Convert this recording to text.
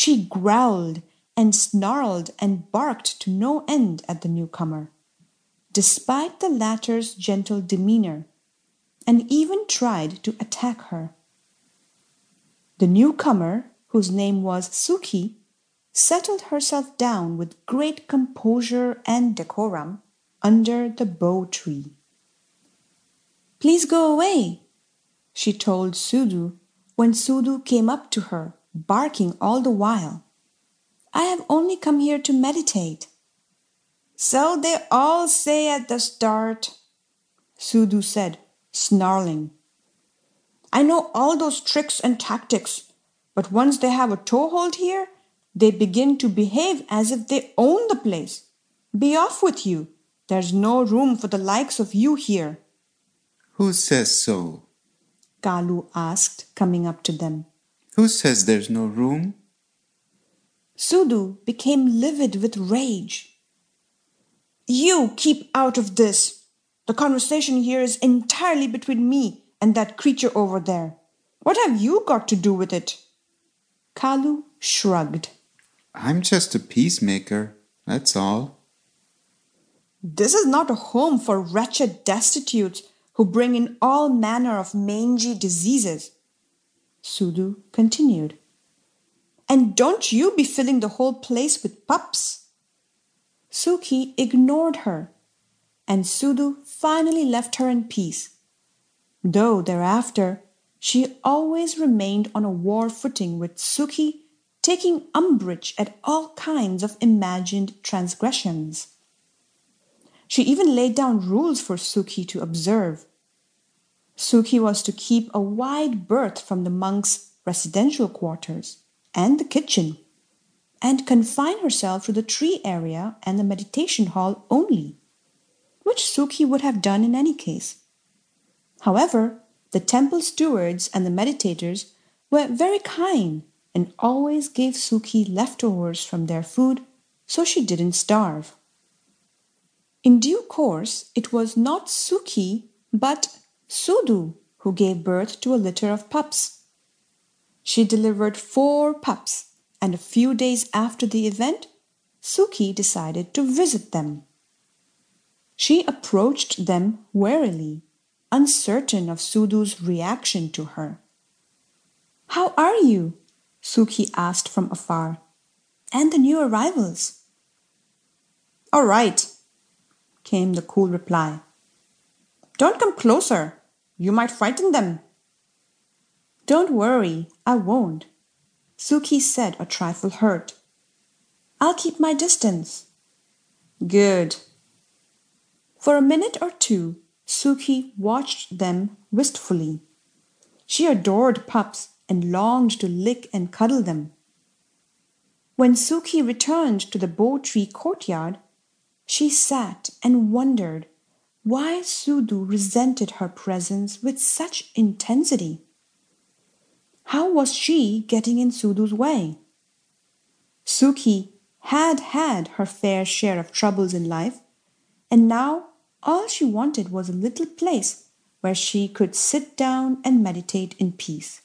She growled and snarled and barked to no end at the newcomer, despite the latter's gentle demeanor, and even tried to attack her. The newcomer, whose name was Sukhi, settled herself down with great composure and decorum under the bo tree. Please go away, she told Sudu when Sudu came up to her, barking all the while. I have only come here to meditate. So they all say at the start, Sudu said, snarling. I know all those tricks and tactics, but once they have a toehold here, they begin to behave as if they own the place. Be off with you. There's no room for the likes of you here. Who says so? Kalu asked, coming up to them. Who says there's no room? Sudu became livid with rage. You keep out of this. The conversation here is entirely between me and that creature over there. What have you got to do with it? Kalu shrugged. I'm just a peacemaker, that's all. This is not a home for wretched destitutes who bring in all manner of mangy diseases. Sudu continued. And don't you be filling the whole place with pups. Sukhi ignored her, and Sudu finally left her in peace, though thereafter she always remained on a war footing with Sukhi, taking umbrage at all kinds of imagined transgressions. She even laid down rules for Sukhi to observe. Sukhi was to keep a wide berth from the monks' residential quarters and the kitchen, and confine herself to the tree area and the meditation hall only, which Sukhi would have done in any case. However, the temple stewards and the meditators were very kind and always gave Sukhi leftovers from their food so she didn't starve. In due course, it was not Sukhi but Sudu who gave birth to a litter of pups. She delivered four pups, and a few days after the event, Sukhi decided to visit them. She approached them warily, uncertain of Sudu's reaction to her. How are you? Sukhi asked from afar. And the new arrivals? All right, came the cool reply. Don't come closer. You might frighten them. Don't worry, I won't, Sukhi said, a trifle hurt. I'll keep my distance. Good. For a minute or two, Sukhi watched them wistfully. She adored pups and longed to lick and cuddle them. When Sukhi returned to the Bo tree courtyard, she sat and wondered why Sudu resented her presence with such intensity. How was she getting in Sudu's way? Sukhi had had her fair share of troubles in life, and now all she wanted was a little place where she could sit down and meditate in peace.